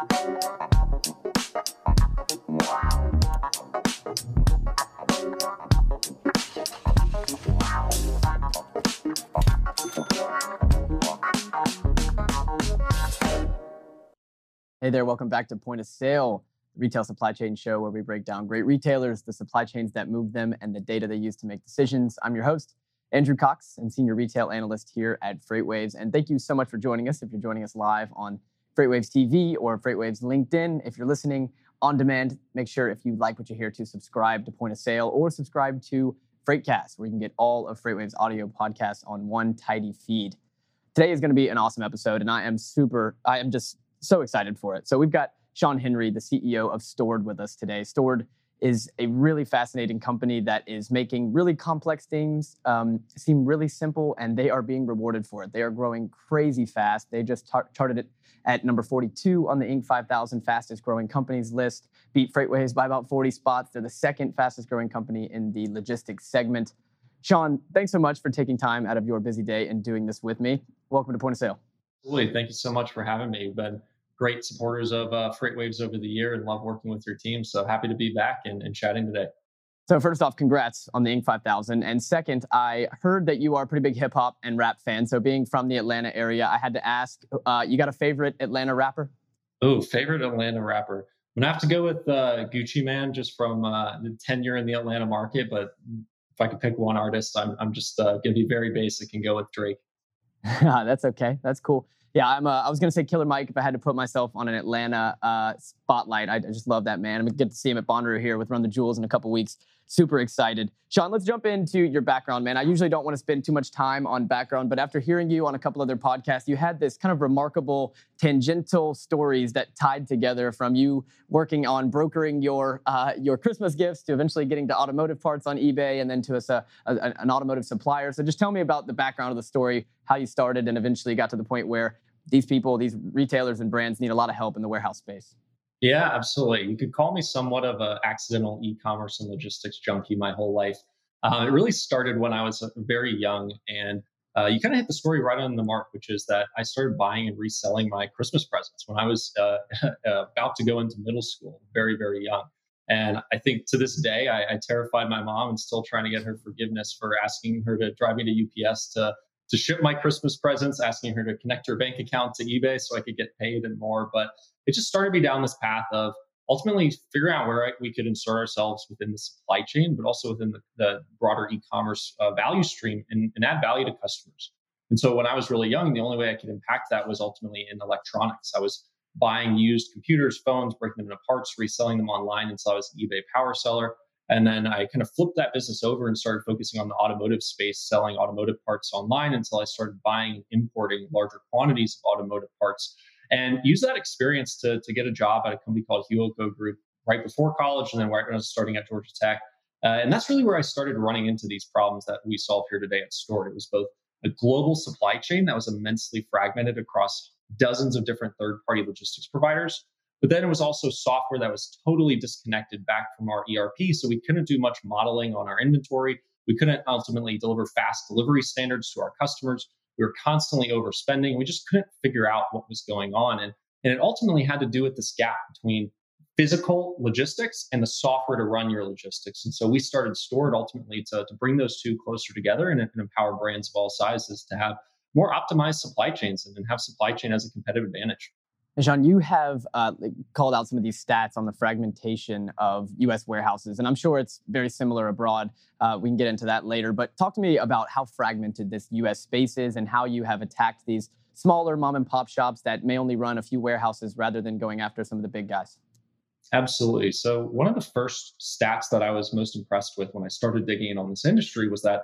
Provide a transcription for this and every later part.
Hey there, welcome back to Point of Sale, retail supply chain show where we break down great retailers, the supply chains that move them, and the data they use to make decisions. I'm your host, Andrew Cox, and senior retail analyst here at FreightWaves. And thank you so much for joining us. If you're joining us live on FreightWaves TV or FreightWaves LinkedIn, if you're listening on demand, make sure if you like what you hear to subscribe to Point of Sale or subscribe to Freightcast, where you can get all of FreightWaves audio podcasts on one tidy feed. Today is going to be an awesome episode, and I am super, I am just so excited for it. So we've got Sean Henry, the CEO of Stord, with us today. Stord is a really fascinating company that is making really complex things um, seem really simple, and they are being rewarded for it. They are growing crazy fast. They just tar- charted it at number 42 on the Inc. 5000 fastest growing companies list, beat FreightWaves by about 40 spots. They're the second fastest growing company in the logistics segment. Sean, thanks so much for taking time out of your busy day and doing this with me. Welcome to Point of Sale. Absolutely. Thank you so much for having me. Been great supporters of uh, FreightWaves over the year and love working with your team. So happy to be back and, and chatting today. So first off, congrats on the Inc. 5000. And second, I heard that you are a pretty big hip hop and rap fan. So being from the Atlanta area, I had to ask, uh, you got a favorite Atlanta rapper? Oh, favorite Atlanta rapper. I'm gonna have to go with uh, Gucci Mane, just from uh, the tenure in the Atlanta market. But if I could pick one artist, I'm I'm just uh, gonna be very basic and go with Drake. That's okay. That's cool. Yeah, I'm. Uh, I was gonna say Killer Mike if I had to put myself on an Atlanta uh, spotlight. I, I, just love that man. I'm gonna get to see him at Bonnaroo here with Run the Jewels in a couple weeks. Super excited, Sean. Let's jump into your background, man. I usually don't want to spend too much time on background, but after hearing you on a couple other podcasts, you had this kind of remarkable tangential stories that tied together from you working on brokering your uh, your Christmas gifts to eventually getting to automotive parts on eBay and then to a, a, an automotive supplier. So just tell me about the background of the story, how you started, and eventually got to the point where these people, these retailers and brands need a lot of help in the warehouse space. Yeah, absolutely. You could call me somewhat of an accidental e-commerce and logistics junkie my whole life. Uh, it really started when I was uh, very young, and uh, you kind of hit the story right on the mark, which is that I started buying and reselling my Christmas presents when I was uh, about to go into middle school, very, very young. And I think to this day, I, I, terrified my mom and still trying to get her forgiveness for asking her to drive me to UPS to to ship my Christmas presents, asking her to connect her bank account to eBay so I could get paid and more. But it just started me down this path of ultimately figuring out where we could insert ourselves within the supply chain, but also within the, the broader e-commerce uh, value stream and, and add value to customers. And so when I was really young, the only way I could impact that was ultimately in electronics. I was buying used computers, phones, breaking them into parts, reselling them online And so I was an eBay power seller. And then I kind of flipped that business over and started focusing on the automotive space, selling automotive parts online until I started buying and importing larger quantities of automotive parts and use that experience to, to get a job at a company called Helico Group right before college and then right when I was starting at Georgia Tech. Uh, and that's really where I started running into these problems that we solve here today at Stord. It was both a global supply chain that was immensely fragmented across dozens of different third party logistics providers but then it was also software that was totally disconnected back from our ERP. So we couldn't do much modeling on our inventory. We couldn't ultimately deliver fast delivery standards to our customers. We were constantly overspending. We just couldn't figure out what was going on. And, and it ultimately had to do with this gap between physical logistics and the software to run your logistics. And so we started Stord ultimately to, to bring those two closer together and, and empower brands of all sizes to have more optimized supply chains and, and have supply chain as a competitive advantage. Sean, you have uh, called out some of these stats on the fragmentation of U.S. warehouses, and I'm sure it's very similar abroad. Uh, we can get into that later, but talk to me about how fragmented this U.S. space is and how you have attacked these smaller mom and pop shops that may only run a few warehouses rather than going after some of the big guys. Absolutely. So, one of the first stats that I was most impressed with when I started digging in on this industry was that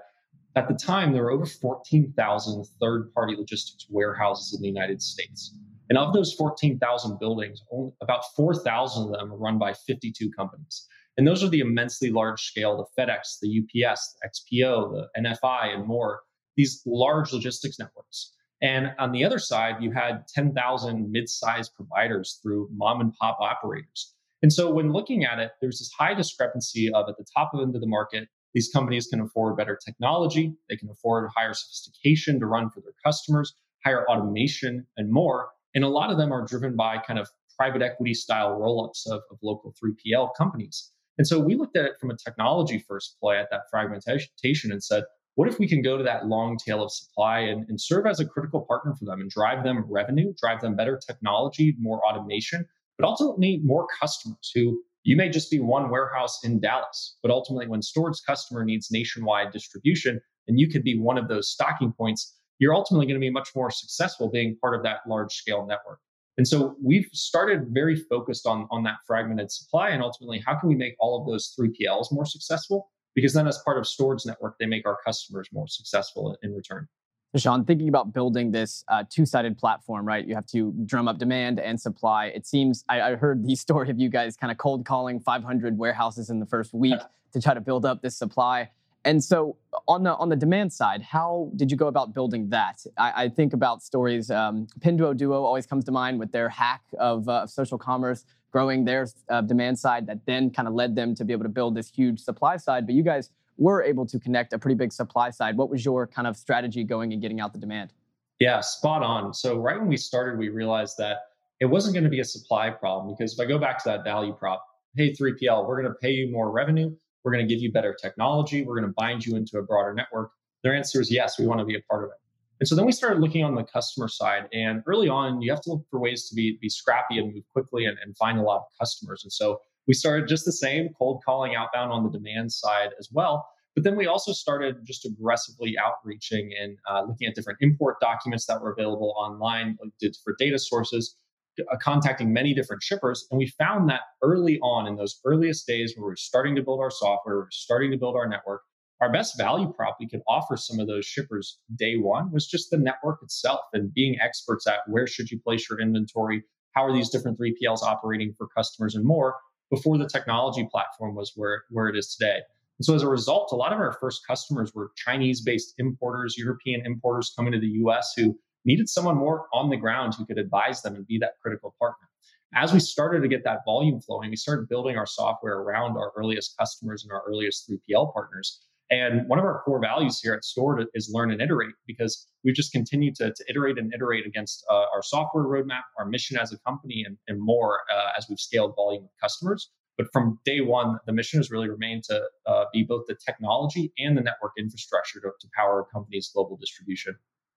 at the time there were over 14,000 third party logistics warehouses in the United States. And of those 14,000 buildings, only about 4,000 of them are run by 52 companies. And those are the immensely large scale, the FedEx, the UPS, the XPO, the NFI, and more, these large logistics networks. And on the other side, you had 10,000 mid sized providers through mom and pop operators. And so when looking at it, there's this high discrepancy of at the top end of the market, these companies can afford better technology, they can afford higher sophistication to run for their customers, higher automation, and more. And a lot of them are driven by kind of private equity style roll ups of, of local 3PL companies. And so we looked at it from a technology first play at that fragmentation and said, what if we can go to that long tail of supply and, and serve as a critical partner for them and drive them revenue, drive them better technology, more automation, but ultimately more customers who you may just be one warehouse in Dallas, but ultimately, when Stord's customer needs nationwide distribution, and you could be one of those stocking points, you're ultimately going to be much more successful being part of that large scale network. And so we've started very focused on, on that fragmented supply and ultimately how can we make all of those 3PLs more successful? Because then as part of Stord's network, they make our customers more successful in return. Sean, thinking about building this uh, two-sided platform, right? You have to drum up demand and supply. It seems I, I heard the story of you guys kind of cold calling 500 warehouses in the first week to try to build up this supply. And so, on the on the demand side, how did you go about building that? I, I think about stories. Um, Pinduoduo always comes to mind with their hack of, uh, of social commerce, growing their uh, demand side, that then kind of led them to be able to build this huge supply side. But you guys were able to connect a pretty big supply side. What was your kind of strategy going and getting out the demand? Yeah, spot on. So right when we started, we realized that it wasn't going to be a supply problem because if I go back to that value prop, hey 3PL, we're going to pay you more revenue, we're going to give you better technology, we're going to bind you into a broader network. Their answer is yes, we want to be a part of it. And so then we started looking on the customer side. And early on, you have to look for ways to be, be scrappy and move quickly and, and find a lot of customers. And so we started just the same cold calling outbound on the demand side as well. But then we also started just aggressively outreaching and uh, looking at different import documents that were available online for data sources, uh, contacting many different shippers. And we found that early on in those earliest days where we are starting to build our software, we are starting to build our network, our best value prop we could offer some of those shippers day one was just the network itself and being experts at where should you place your inventory, how are these different 3PLs operating for customers and more before the technology platform was where, where it is today. And so as a result, a lot of our first customers were Chinese based importers, European importers coming to the US who needed someone more on the ground who could advise them and be that critical partner. As we started to get that volume flowing, we started building our software around our earliest customers and our earliest 3PL partners. And one of our core values here at Stord is learn and iterate because we've just continued to, to iterate and iterate against uh, our software roadmap, our mission as a company, and, and more uh, as we've scaled volume of customers. But from day one, the mission has really remained to uh, be both the technology and the network infrastructure to, to power a company's global distribution.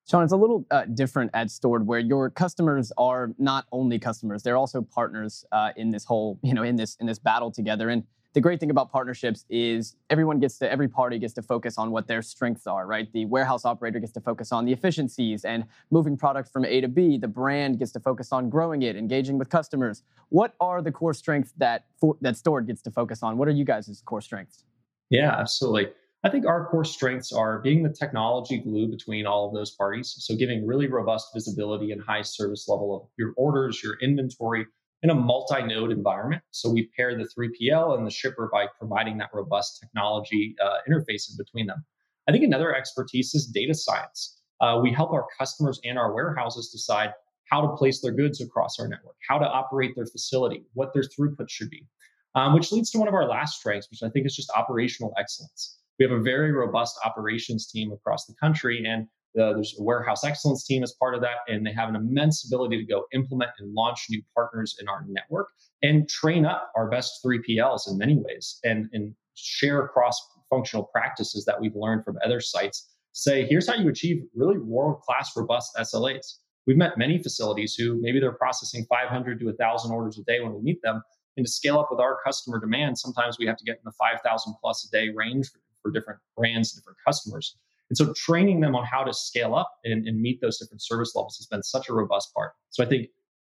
Sean, it's a little uh, different at Stord, where your customers are not only customers; they're also partners uh, in this whole, you know, in this in this battle together. And the great thing about partnerships is everyone gets to every party gets to focus on what their strengths are right? The warehouse operator gets to focus on the efficiencies and moving product from a to b. The brand gets to focus on growing it engaging with customers. What are the core strengths that for, that Stord gets to focus on? What are you guys' core strengths? Yeah absolutely I think our core strengths are being the technology glue between all of those parties. So, giving really robust visibility and high service level of your orders, your inventory, in a multi-node environment. So we pair the 3PL and the shipper by providing that robust technology uh, interface in between them. I think another expertise is data science. Uh, we help our customers and our warehouses decide how to place their goods across our network, how to operate their facility, what their throughput should be, um, which leads to one of our last strengths, which I think is just operational excellence. We have a very robust operations team across the country, and there's a warehouse excellence team as part of that, and they have an immense ability to go implement and launch new partners in our network and train up our best 3PLs in many ways and, and share cross functional practices that we've learned from other sites. Say, here's how you achieve really world class, robust SLAs. We've met many facilities who maybe they're processing 500 to 1,000 orders a day when we meet them. And to scale up with our customer demand, sometimes we have to get in the 5,000 plus a day range for, different brands, different customers. And so training them on how to scale up and, and meet those different service levels has been such a robust part. So I think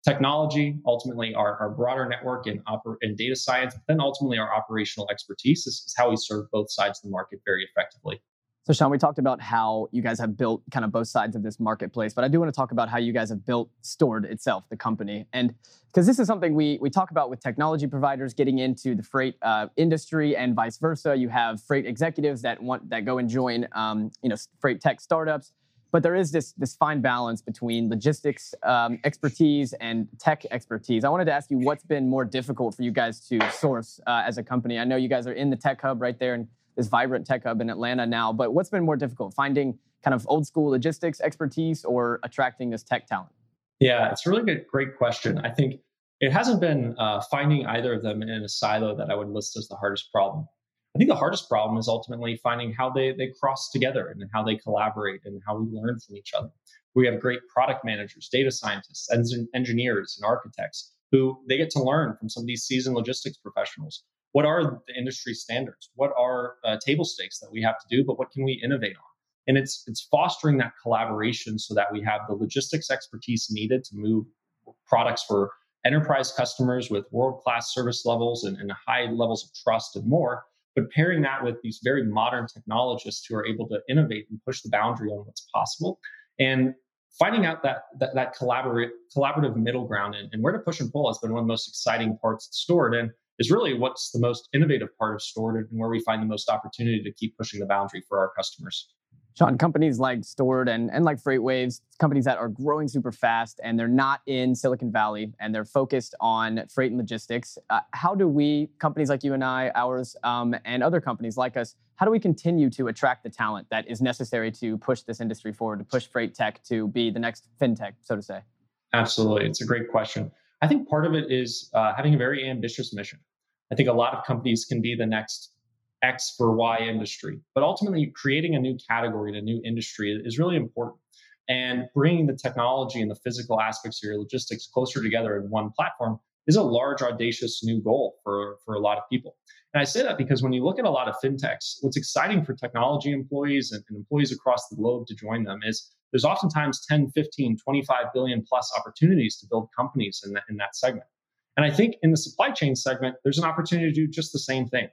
technology, ultimately our, our broader network and, oper- and data science, but then ultimately our operational expertise is, is how we serve both sides of the market very effectively. So, Sean, we talked about how you guys have built kind of both sides of this marketplace, but I do want to talk about how you guys have built Stord itself, the company, and because this is something we we talk about with technology providers getting into the freight uh, industry and vice versa. You have freight executives that want that go and join, um, you know, freight tech startups, but there is this this fine balance between logistics um, expertise and tech expertise. I wanted to ask you what's been more difficult for you guys to source uh, as a company. I know you guys are in the tech hub right there in this vibrant tech hub in Atlanta now. But what's been more difficult, finding kind of old school logistics expertise or attracting this tech talent? Yeah, it's a really good, great question. I think it hasn't been uh, finding either of them in a silo that I would list as the hardest problem. I think the hardest problem is ultimately finding how they, they cross together and how they collaborate and how we learn from each other. We have great product managers, data scientists, engineers, and architects who they get to learn from some of these seasoned logistics professionals. What are the industry standards? What are uh, table stakes that we have to do? But what can we innovate on? And it's it's fostering that collaboration so that we have the logistics expertise needed to move products for enterprise customers with world class service levels and, and high levels of trust and more. But pairing that with these very modern technologists who are able to innovate and push the boundary on what's possible. And finding out that that, that collaborate, collaborative middle ground and, and, where to push and pull has been one of the most exciting parts of Stord and is really what's the most innovative part of Stord and where we find the most opportunity to keep pushing the boundary for our customers. Sean, companies like Stord and, and like FreightWaves, companies that are growing super fast and they're not in Silicon Valley and they're focused on freight and logistics. Uh, how do we, companies like you and I, ours, um, and other companies like us, how do we continue to attract the talent that is necessary to push this industry forward, to push freight tech to be the next fintech, so to say? Absolutely. It's a great question. I think part of it is uh, having a very ambitious mission. I think a lot of companies can be the next X for Y industry. But ultimately, creating a new category and a new industry is really important. And bringing the technology and the physical aspects of your logistics closer together in one platform is a large, audacious new goal for, for a lot of people. And I say that because when you look at a lot of fintechs, what's exciting for technology employees and, and employees across the globe to join them is there's oftentimes 10, 15, 25 billion plus opportunities to build companies in, the, in that segment. And I think in the supply chain segment, there's an opportunity to do just the same thing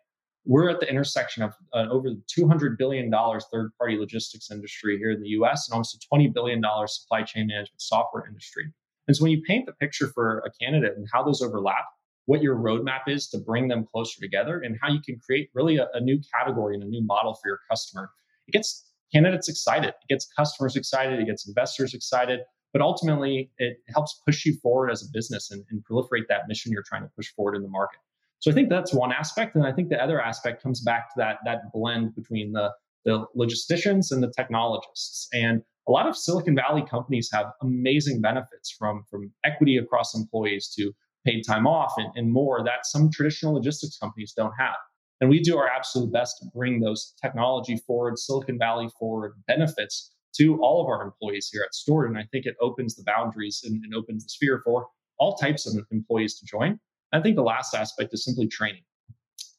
we're at the intersection of uh, over $200 billion third party logistics industry here in the US and almost a $20 billion supply chain management software industry. And so when you paint the picture for a candidate and how those overlap, what your roadmap is to bring them closer together and how you can create really a, a new category and a new model for your customer, it gets candidates excited, it gets customers excited, it gets investors excited, but ultimately it helps push you forward as a business and, and proliferate that mission you're trying to push forward in the market. So I think that's one aspect. And I think the other aspect comes back to that, that blend between the, the logisticians and the technologists. And a lot of Silicon Valley companies have amazing benefits from, from equity across employees to paid time off and, and more that some traditional logistics companies don't have. And we do our absolute best to bring those technology forward, Silicon Valley forward benefits to all of our employees here at Stord. And I think it opens the boundaries and, and opens the sphere for all types of employees to join. I think the last aspect is simply training.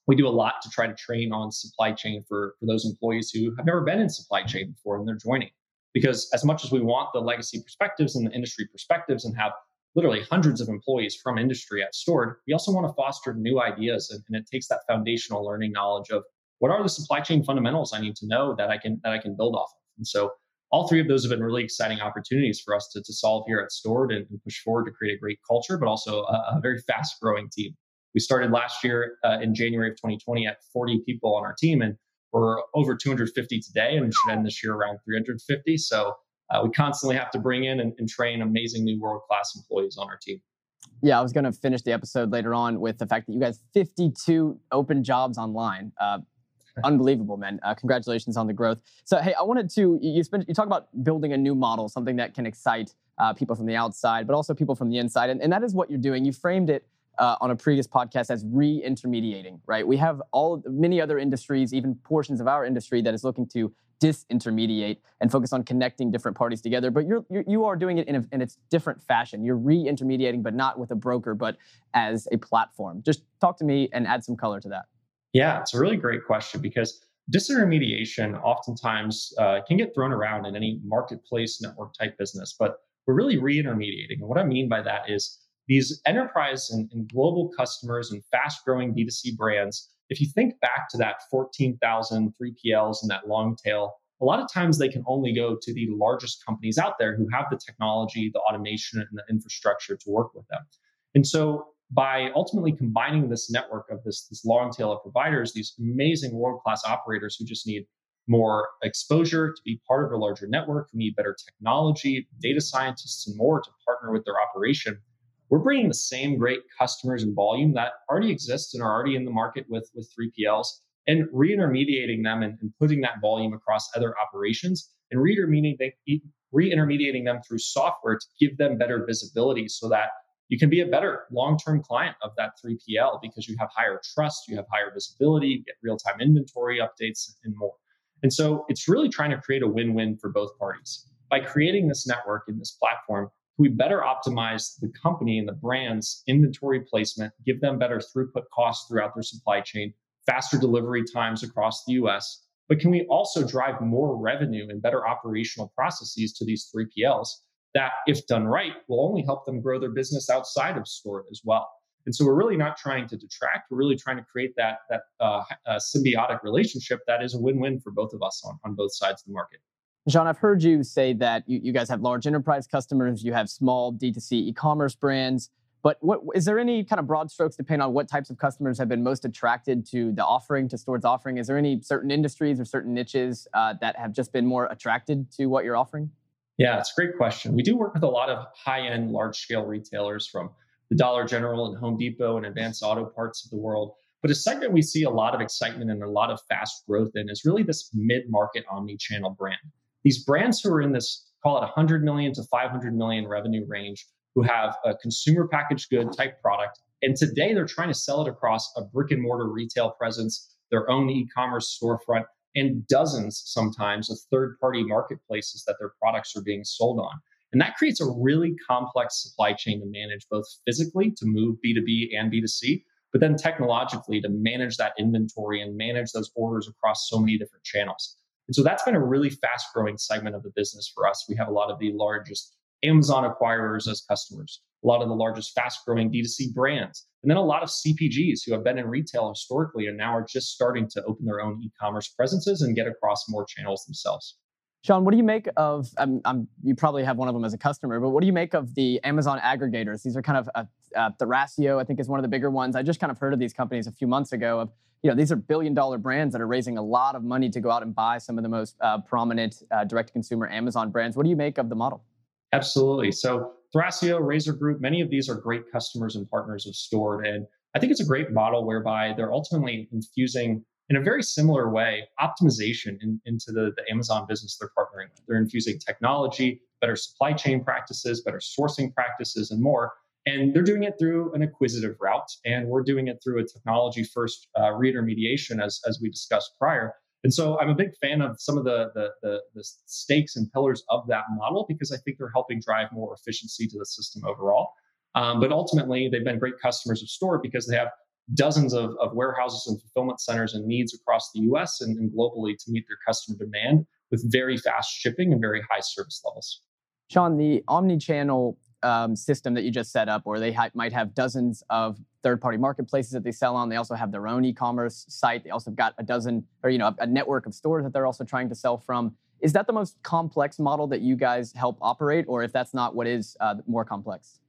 We do a lot to try to train on supply chain for, for those employees who have never been in supply chain before and they're joining. Because as much as we want the legacy perspectives and the industry perspectives and have literally hundreds of employees from industry at Stord, we also want to foster new ideas. And, and it takes that foundational learning knowledge of what are the supply chain fundamentals I need to know that I can that I can build off of. And so all three of those have been really exciting opportunities for us to, to solve here at Stord and, and push forward to create a great culture, but also a, a very fast growing team. We started last year uh, in January of 2020 at 40 people on our team, and we're over 250 today, and should end this year around 350. So uh, we constantly have to bring in and, and train amazing new world class employees on our team. Yeah, I was going to finish the episode later on with the fact that you guys 52 open jobs online. Uh, unbelievable, man. Uh, congratulations on the growth. So, hey, I wanted to you spend you talk about building a new model, something that can excite uh, people from the outside, but also people from the inside, and, and that is what you're doing. You framed it uh, on a previous podcast as re-intermediating, right? We have all many other industries, even portions of our industry that is looking to disintermediate and focus on connecting different parties together. But you're, you're you are doing it in, a, in its different fashion. You're re-intermediating, but not with a broker, but as a platform. Just talk to me and add some color to that. Yeah, it's a really great question because disintermediation oftentimes uh, can get thrown around in any marketplace network type business, but we're really re-intermediating. And what I mean by that is these enterprise and, and global customers and fast growing D2C brands, if you think back to that 14,000 3PLs and that long tail, a lot of times they can only go to the largest companies out there who have the technology, the automation, and the infrastructure to work with them. And so by ultimately combining this network of this, this long tail of providers, these amazing world class operators who just need more exposure to be part of a larger network, who need better technology, data scientists, and more to partner with their operation. We're bringing the same great customers and volume that already exists and are already in the market with, with 3PLs and re-intermediating them and, and putting that volume across other operations and re-intermediating, re-intermediating them through software to give them better visibility so that you can be a better long-term client of that 3PL because you have higher trust, you have higher visibility, you get real-time inventory updates and more. And so it's really trying to create a win-win for both parties. By creating this network and this platform, we better optimize the company and the brand's inventory placement, give them better throughput costs throughout their supply chain, faster delivery times across the US. But can we also drive more revenue and better operational processes to these 3PLs that, if done right, will only help them grow their business outside of store as well. And so we're really not trying to detract. We're really trying to create that that uh, uh, symbiotic relationship that is a win-win for both of us on, on both sides of the market. Sean, I've heard you say that you, you guys have large enterprise customers, you have small D2C e-commerce brands. But what is there any kind of broad strokes depending on what types of customers have been most attracted to the offering, to Stord's offering? Is there any certain industries or certain niches uh, that have just been more attracted to what you're offering? Yeah, it's a great question. We do work with a lot of high end, large scale retailers from the Dollar General and Home Depot and Advanced Auto Parts of the world. But a segment we see a lot of excitement and a lot of fast growth in is really this mid market omni channel brand. These brands who are in this, call it 100 million to 500 million revenue range, who have a consumer packaged good type product. And today they're trying to sell it across a brick and mortar retail presence, their own e commerce storefront, and dozens sometimes of third party marketplaces that their products are being sold on. And that creates a really complex supply chain to manage both physically to move B2B and B2C, but then technologically to manage that inventory and manage those orders across so many different channels. And so that's been a really fast growing segment of the business for us. We have a lot of the largest Amazon acquirers as customers, a lot of the largest fast growing D2C brands, and then a lot of CPGs who have been in retail historically and now are just starting to open their own e commerce presences and get across more channels themselves. Sean, what do you make of? Um, you probably have one of them as a customer, but what do you make of the Amazon aggregators? These are kind of uh, uh, Thrasio, I think, is one of the bigger ones. I just kind of heard of these companies a few months ago. Of you know, these are billion-dollar brands that are raising a lot of money to go out and buy some of the most uh, prominent uh, direct-to-consumer Amazon brands. What do you make of the model? Absolutely. So Thrasio, Razor Group, many of these are great customers and partners of Stord, and I think it's a great model whereby they're ultimately infusing in a very similar way, optimization in, into the, the Amazon business they're partnering with. They're infusing technology, better supply chain practices, better sourcing practices, and more. And they're doing it through an acquisitive route, and we're doing it through a technology first uh, reintermediation, as, as we discussed prior. And so I'm a big fan of some of the, the, the, the, stakes and pillars of that model because I think they're helping drive more efficiency to the system overall. Um, but ultimately, they've been great customers of Stord because they have dozens of, of warehouses and fulfillment centers and needs across the US and, and globally to meet their customer demand with very fast shipping and very high service levels. Sean, the omni-channel um, system that you just set up, or they ha- might have dozens of third-party marketplaces that they sell on. They also have their own e-commerce site. They also have got a dozen, or you know, a, network of stores that they're also trying to sell from. Is that the most complex model that you guys help operate, or if that's not, what is uh, more complex?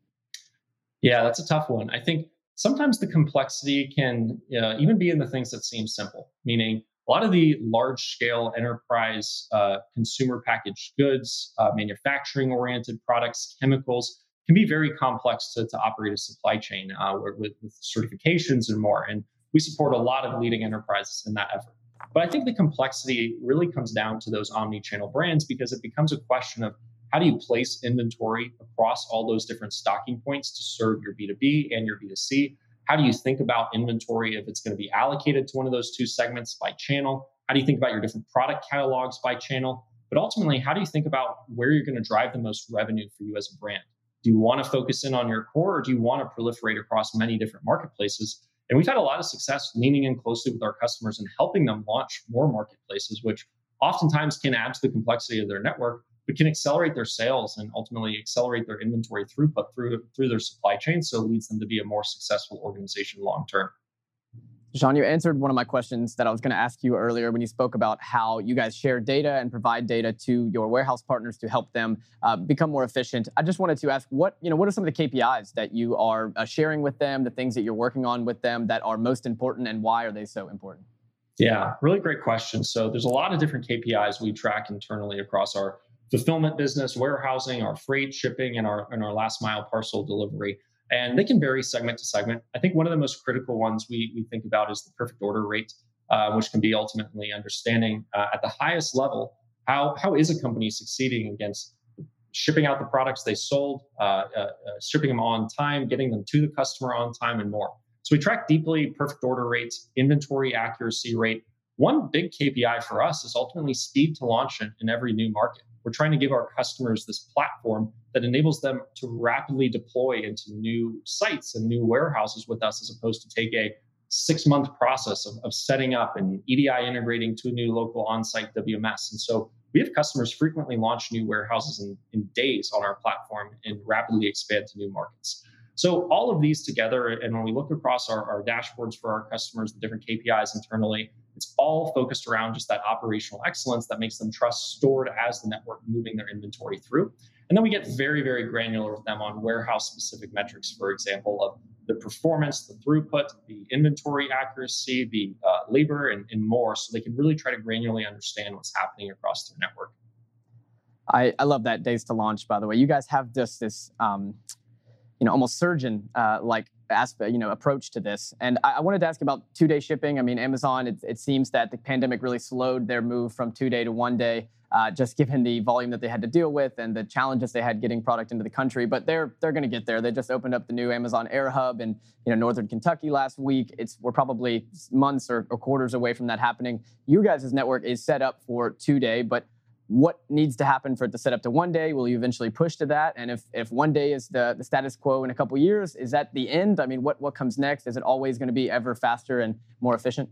Yeah, that's a tough one. I think sometimes the complexity can uh, even be in the things that seem simple, meaning a lot of the large scale enterprise uh, consumer packaged goods, uh, manufacturing oriented products, chemicals can be very complex to, to operate a supply chain uh, with, with certifications and more. And we support a lot of leading enterprises in that effort. But I think the complexity really comes down to those omni channel brands because it becomes a question of how do you place inventory across all those different stocking points to serve your B2B and your B2C? How do you think about inventory if it's going to be allocated to one of those two segments by channel? How do you think about your different product catalogs by channel? But ultimately, how do you think about where you're going to drive the most revenue for you as a brand? Do you want to focus in on your core or do you want to proliferate across many different marketplaces? And we've had a lot of success leaning in closely with our customers and helping them launch more marketplaces, which oftentimes can add to the complexity of their network, but can accelerate their sales and ultimately accelerate their inventory throughput through through their supply chain so it leads them to be a more successful organization long term Sean, you answered one of my questions that I was going to ask you earlier when you spoke about how you guys share data and provide data to your warehouse partners to help them uh, become more efficient. I just wanted to ask what you know what are some of the KPIs that you are uh, sharing with them, the things that you're working on with them that are most important, and why are they so important? Yeah, really great question. So there's a lot of different KPIs we track internally across our fulfillment business, warehousing, our freight, shipping, and our and our last mile parcel delivery. And they can vary segment to segment. I think one of the most critical ones we, we think about is the perfect order rate, uh, which can be ultimately understanding uh, at the highest level how, how is a company succeeding against shipping out the products they sold, uh, uh, uh, shipping them on time, getting them to the customer on time, and more. So we track deeply perfect order rates, inventory accuracy rate. One big KPI for us is ultimately speed to launch in, every new market. We're trying to give our customers this platform that enables them to rapidly deploy into new sites and new warehouses with us, as opposed to take a six month process of, of setting up and EDI integrating to a new local on site WMS. And so we have customers frequently launch new warehouses in, in days on our platform and rapidly expand to new markets. So all of these together, and when we look across our, our dashboards for our customers, the different KPIs internally, it's all focused around just that operational excellence that makes them trust Stord as the network moving their inventory through. And then we get very, very granular with them on warehouse specific metrics, for example, of the performance, the throughput, the inventory accuracy, the uh, labor, and, and, more, so they can really try to granularly understand what's happening across their network. I, I love that days to launch. By the way, you guys have just this, um, you know, almost surgeon uh, like aspect, you know, approach to this. And I, I wanted to ask about two day shipping. I mean, Amazon. It, it seems that the pandemic really slowed their move from two day to one day uh, just given the volume that they had to deal with and the challenges they had getting product into the country. But they're they're going to get there. They just opened up the new Amazon Air Hub in you know northern Kentucky last week. It's we're probably months or, or quarters away from that happening. You guys' network is set up for two day, but what needs to happen for it to set up to one day? Will you eventually push to that? And if if one day is the, the status quo in a couple years, is that the end? I mean, what what comes next? Is it always going to be ever faster and more efficient?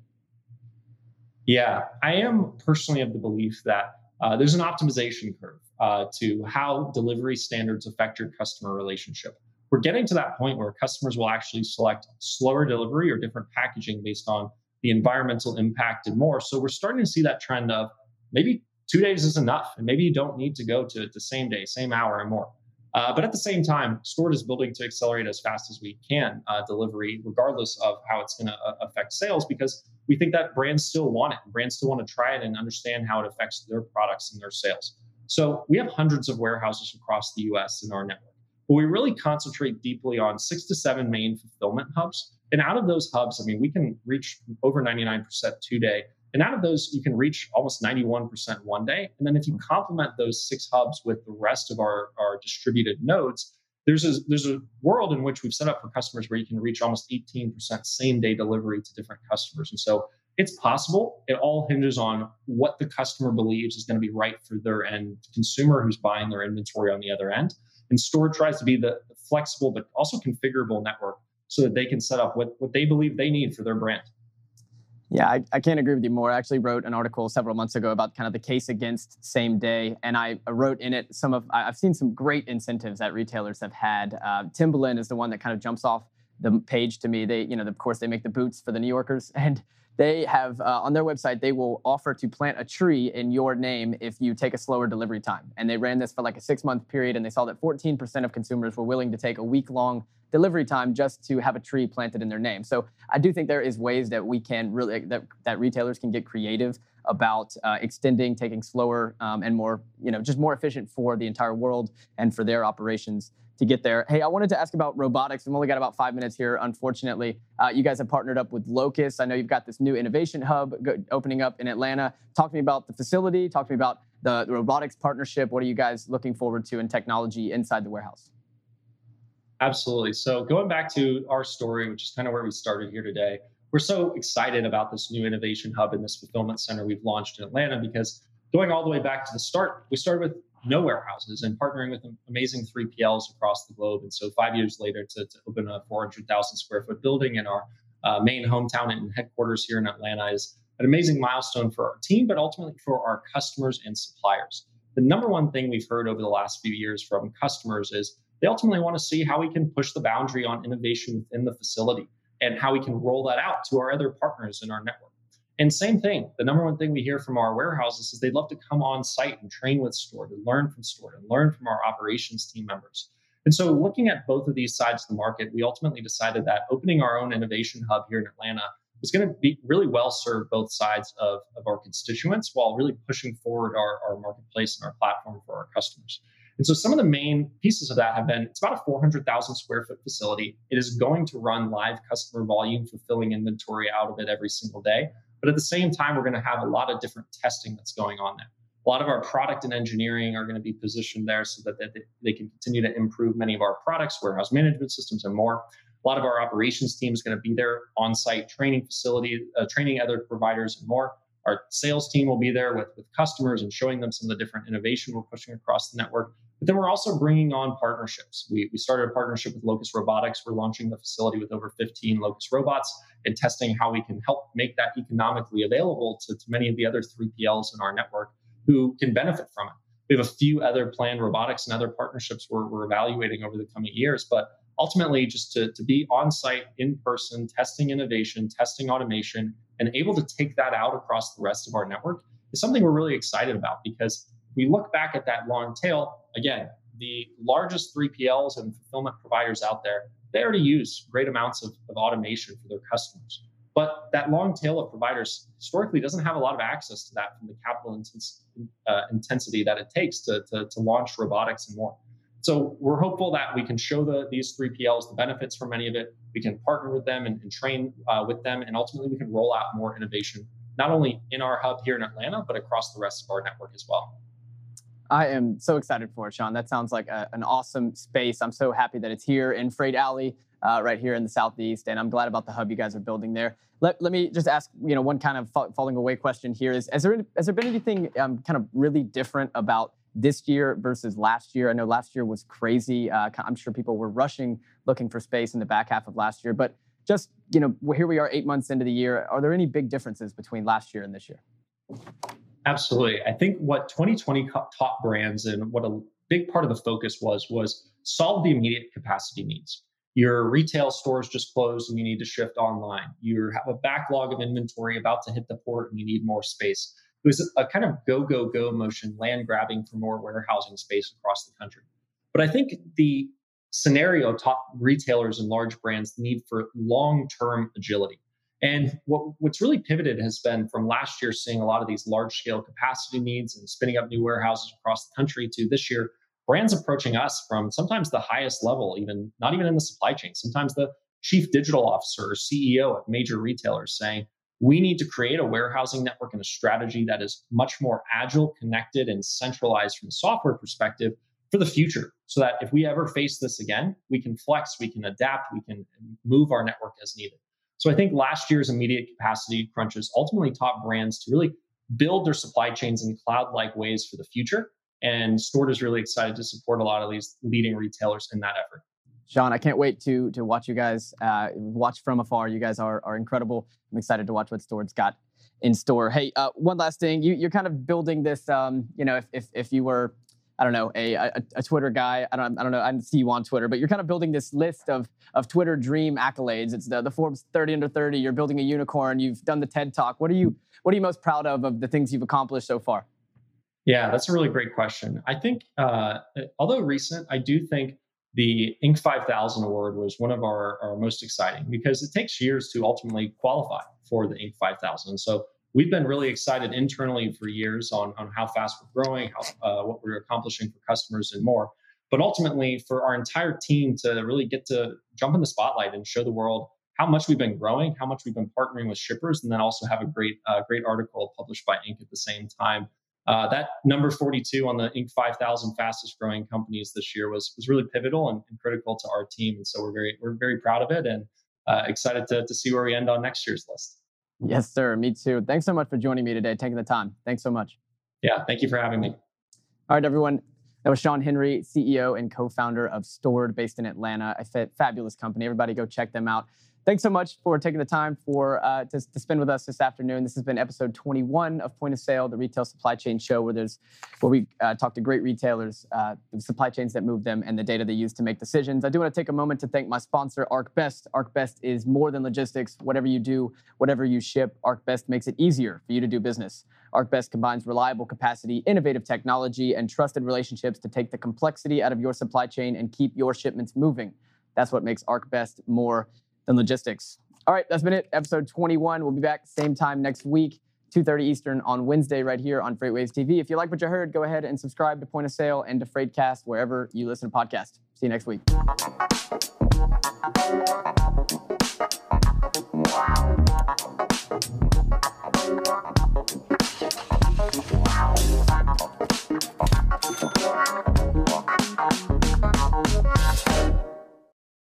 Yeah, I am personally of the belief that uh, there's an optimization curve uh, to how delivery standards affect your customer relationship. We're getting to that point where customers will actually select slower delivery or different packaging based on the environmental impact and more. So we're starting to see that trend of maybe two days is enough, and maybe you don't need to go to the same day, same hour, and more. Uh, but at the same time, Stord is building to accelerate as fast as we can uh, delivery, regardless of how it's going to uh, affect sales, because we think that brands still want it. Brands still want to try it and understand how it affects their products and their sales. So we have hundreds of warehouses across the US in our network, but we really concentrate deeply on six to seven main fulfillment hubs. And out of those hubs, I mean, we can reach over 99% two day and out of those, you can reach almost 91% one day. And then if you complement those six hubs with the rest of our, our distributed nodes, there's a, there's a world in which we've set up for customers where you can reach almost 18% same day delivery to different customers. And so it's possible. It all hinges on what the customer believes is going to be right for their end consumer who's buying their inventory on the other end. And Stord tries to be the flexible but also configurable network so that they can set up what, what they believe they need for their brand. Yeah, I, I, can't agree with you more. I actually wrote an article several months ago about kind of the case against same day, and I wrote in it some of I've seen some great incentives that retailers have had. Uh, Timberland is the one that kind of jumps off the page to me. They, you know, of course, they make the boots for the New Yorkers, and they have uh, on their website they will offer to plant a tree in your name if you take a slower delivery time. And they ran this for like a six month period, and they saw that 14% of consumers were willing to take a week long delivery time just to have a tree planted in their name. So I do think there is ways that we can really that that retailers can get creative about uh, extending, taking slower um, and more, you know, just more efficient for the entire world and for their operations to get there. Hey, I wanted to ask about robotics. We've only got about five minutes here, unfortunately. Uh, you guys have partnered up with Locus. I know you've got this new innovation hub opening up in Atlanta. Talk to me about the facility. Talk to me about the, the robotics partnership. What are you guys looking forward to in technology inside the warehouse? Absolutely. So going back to our story, which is kind of where we started here today, we're so excited about this new innovation hub and this fulfillment center we've launched in Atlanta because going all the way back to the start, we started with no warehouses and partnering with amazing 3PLs across the globe. And so five years later to, to open a 400,000 square foot building in our uh, main hometown and headquarters here in Atlanta is an amazing milestone for our team, but ultimately for our customers and suppliers. The number one thing we've heard over the last few years from customers is they ultimately want to see how we can push the boundary on innovation within the facility and how we can roll that out to our other partners in our network. And same thing, the number one thing we hear from our warehouses is they'd love to come on site and train with Stord and learn from Stord and learn from our operations team members. And so, looking at both of these sides of the market, we ultimately decided that opening our own innovation hub here in Atlanta was going to be really well serve both sides of, of our constituents while really pushing forward our, our marketplace and our platform for our customers. And so some of the main pieces of that have been it's about a 400,000 square foot facility. It is going to run live customer volume, fulfilling inventory out of it every single day. But at the same time, we're going to have a lot of different testing that's going on there. A lot of our product and engineering are going to be positioned there so that they, can continue to improve many of our products, warehouse management systems, and more. A lot of our operations team is going to be there on site training facility, uh, training other providers and more. Our sales team will be there with, with customers and showing them some of the different innovation we're pushing across the network. But then we're also bringing on partnerships. We, we started a partnership with Locus Robotics. We're launching the facility with over 15 Locus robots and testing how we can help make that economically available to, to many of the other 3PLs in our network who can benefit from it. We have a few other planned robotics and other partnerships we're, we're evaluating over the coming years, but ultimately just to, to be on site in person, testing innovation, testing automation, and able to take that out across the rest of our network is something we're really excited about because we look back at that long tail, again, the largest 3PLs and fulfillment providers out there, they already use great amounts of, of automation for their customers. But that long tail of providers historically doesn't have a lot of access to that from the capital intens- uh, intensity that it takes to, to, to launch robotics and more. So we're hopeful that we can show the, these 3PLs the benefits from many of it. We can partner with them and, and train uh, with them, and ultimately we can roll out more innovation, not only in our hub here in Atlanta, but across the rest of our network as well. I am so excited for it, Sean. That sounds like a, an awesome space. I'm so happy that it's here in Freight Alley, uh, right here in the southeast, and I'm glad about the hub you guys are building there. Let, let me just ask, you know, one kind of falling away question here is: Has there has there been anything um, kind of really different about this year versus last year. I know last year was crazy. Uh, I'm sure people were rushing looking for space in the back half of last year. But just, you know, here we are eight months into the year. Are there any big differences between last year and this year? Absolutely. I think what 2020 taught brands and what a big part of the focus was, was solve the immediate capacity needs. Your retail stores just closed and you need to shift online. You have a backlog of inventory about to hit the port and you need more space. It was a kind of go, go, go motion, land grabbing for more warehousing space across the country. But I think the scenario taught retailers and large brands the need for long term agility. And what, what's really pivoted has been from last year seeing a lot of these large scale capacity needs and spinning up new warehouses across the country to this year, brands approaching us from sometimes the highest level, even not even in the supply chain, sometimes the chief digital officer or CEO at major retailers saying, we need to create a warehousing network and a strategy that is much more agile, connected, and centralized from a software perspective for the future. So that if we ever face this again, we can flex, we can adapt, we can move our network as needed. So I think last year's immediate capacity crunches ultimately taught brands to really build their supply chains in cloud like ways for the future. And Stord is really excited to support a lot of these leading retailers in that effort. Sean, I can't wait to to watch you guys uh, watch from afar. You guys are are incredible. I'm excited to watch what Stord's got in store. Hey, uh, one last thing. You, you're kind of building this. Um, you know, if, if if you were, I don't know, a, a, a Twitter guy. I don't I don't know. I didn't see you on Twitter, but you're kind of building this list of of Twitter dream accolades. It's the the Forbes 30 under 30. You're building a unicorn. You've done the TED Talk. What are you What are you most proud of of the things you've accomplished so far? Yeah, that's a really great question. I think, uh, although recent, I do think the Inc. 5000 award was one of our, our most exciting because it takes years to ultimately qualify for the Inc. 5000. So we've been really excited internally for years on, on how fast we're growing, how, uh, what we're accomplishing for customers, and more. But ultimately, for our entire team to really get to jump in the spotlight and show the world how much we've been growing, how much we've been partnering with shippers, and then also have a great, uh, great article published by Inc. at the same time uh, that number 42 on the Inc. 5000 fastest growing companies this year was was really pivotal and, and, critical to our team, and so we're very we're very proud of it and uh, excited to to see where we end on next year's list. Yes, sir. Me too. Thanks so much for joining me today, taking the time. Thanks so much. Yeah, thank you for having me. All right, everyone. That was Sean Henry, CEO and co-founder of Stord, based in Atlanta. A fabulous company. Everybody, go check them out thanks so much for taking the time for uh, to, to, spend with us this afternoon. This has been episode 21 of Point of Sale, the retail supply chain show, where there's where we uh, talk to great retailers, uh, the supply chains that move them, and the data they use to make decisions. I do want to take a moment to thank my sponsor, ArcBest. ArcBest is more than logistics. Whatever you do, whatever you ship, ArcBest makes it easier for you to do business. ArcBest combines reliable capacity, innovative technology, and trusted relationships to take the complexity out of your supply chain and keep your shipments moving. That's what makes ArcBest more and logistics. All right, that's been it. Episode 21. We'll be back same time next week, 2.30 Eastern on Wednesday right here on FreightWaves TV. If you like what you heard, go ahead and subscribe to Point of Sale and to Freightcast wherever you listen to podcasts. See you next week. Wow.